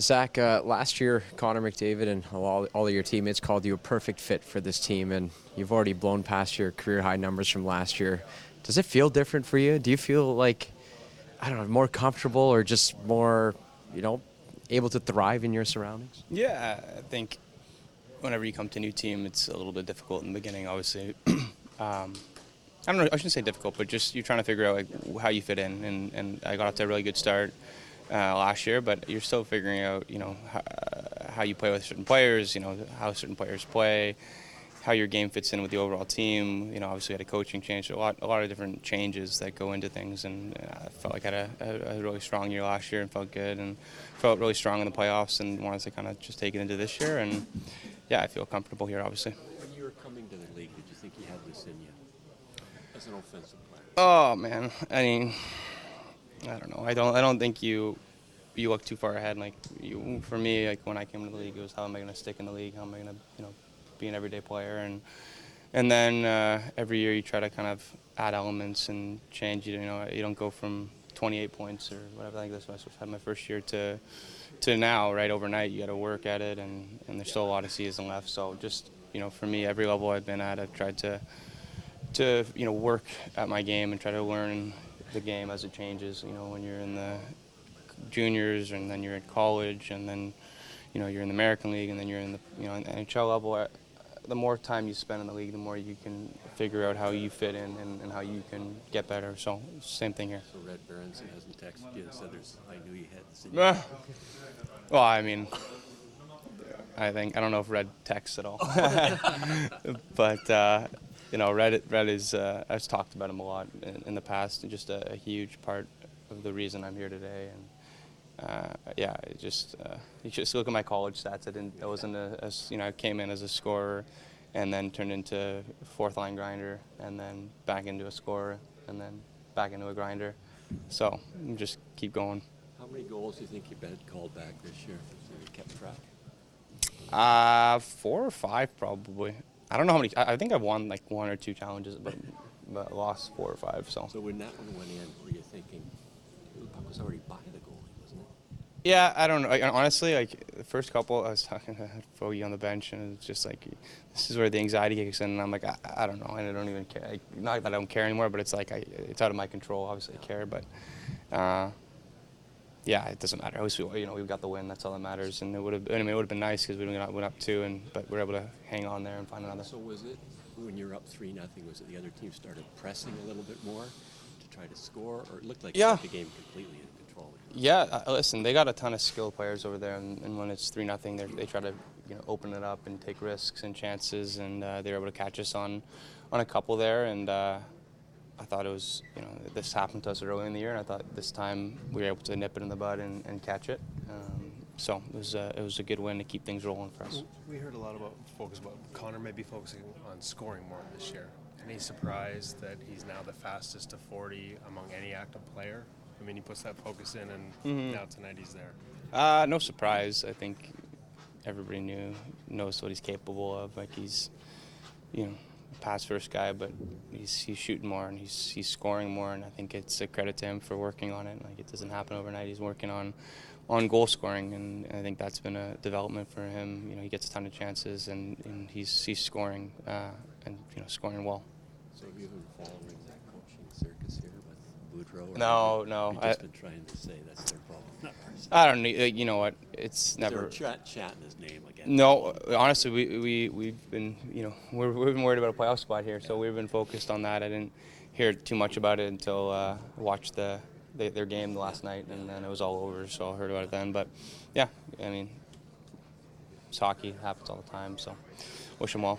Zach, uh, last year, Connor McDavid and all, all of your teammates called you a perfect fit for this team, and you've already blown past your career high numbers from last year. Does it feel different for you? Do you feel like, I don't know, more comfortable or just more, you know, able to thrive in your surroundings? Yeah, I think whenever you come to a new team, it's a little bit difficult in the beginning, obviously. um, I don't know, I shouldn't say difficult, but just you're trying to figure out like, how you fit in. And, and I got off to a really good start uh, last year, but you're still figuring out, you know, how, how you play with certain players, you know, how certain players play, how your game fits in with the overall team. You know, obviously had a coaching change, a lot, a lot of different changes that go into things, and uh, I felt like I had a, a, really strong year last year and felt good and felt really strong in the playoffs and wanted to kind of just take it into this year. And yeah, I feel comfortable here, obviously. When you were coming to the league, did you think you had this in you as an offensive player? Oh man, I mean. I don't know. I don't. I don't think you you look too far ahead. Like you, for me, like when I came to the league, it was how am I going to stick in the league? How am I going to you know be an everyday player? And and then uh, every year you try to kind of add elements and change. You know, you don't go from 28 points or whatever. I think that's what I had my first year to to now. Right overnight, you got to work at it, and and there's still a lot of season left. So just you know, for me, every level I've been at, I've tried to to you know work at my game and try to learn the game as it changes. You know, when you're in the juniors and then you're in college and then you know you're in the American League and then you're in the you know NHL level. Uh, the more time you spend in the league, the more you can figure out how you fit in and, and how you can get better. So same thing here. So Red Berenson hasn't texted you and said there's I knew you had this. well, I mean. I think I don't know if Red texts at all, but uh, you know, Red Red is uh, I've talked about him a lot in, in the past, and just a, a, huge part of the reason I'm here today. And uh, yeah, just uh, you just look at my college stats. I didn't, I wasn't a, a, you know, I came in as a scorer, and then turned into fourth line grinder, and then back into a scorer, and then back into a grinder. So just keep going. How many goals do you think you've been called back this year? Kept track. Uh, four or five probably. I don't know how many. I, I think I've won like one or two challenges, but, but lost four or five. So. So when that one went in, were you thinking the puck was already by the goalie, wasn't it? Yeah, I don't know. Like, honestly, like the first couple, I was talking to Fogey on the bench, and it's just like this is where the anxiety kicks in, and I'm like, I, I don't know, and I don't even care. Like, not that I don't care anymore, but it's like I, it's out of my control. Obviously, I care, but. Uh, yeah, it doesn't matter. At least we, you know, we've got the win. That's all that matters. And it would have, I mean, it would have been nice because we went up two, and but we are able to hang on there and find another. So was it when you're up three nothing? Was it the other team started pressing a little bit more to try to score, or it looked like yeah. the game completely in control? Yeah, uh, listen, they got a ton of skill players over there, and, and when it's three nothing, they try to you know open it up and take risks and chances, and uh, they were able to catch us on on a couple there, and. Uh, I thought it was, you know, this happened to us early in the year, and I thought this time we were able to nip it in the bud and, and catch it. Um, so it was, a, it was a good win to keep things rolling for us. We heard a lot about focus about Connor maybe focusing on scoring more this year. Any surprise that he's now the fastest to 40 among any active player? I mean, he puts that focus in, and mm-hmm. now tonight he's there. Uh, no surprise. I think everybody knew knows what he's capable of. Like he's, you know, pass first guy, but he's he's shooting more and he's he's scoring more, and I think it's a credit to him for working on it. Like it doesn't happen overnight. He's working on on goal scoring, and I think that's been a development for him. You know, he gets a ton of chances, and, and he's he's scoring uh, and you know scoring well. So you been following that coaching circus here with Boudreau? No, no. You've just I, been trying to say that's their problem. I don't know. You know what? It's never. Chat, chatting his name again. No, honestly, we we we've been you know we're, we've been worried about a playoff spot here, so we've been focused on that. I didn't hear too much about it until uh, I watched the, the, their game last night, and then it was all over. So I heard about it then. But yeah, I mean, it's hockey. It happens all the time. So wish them well.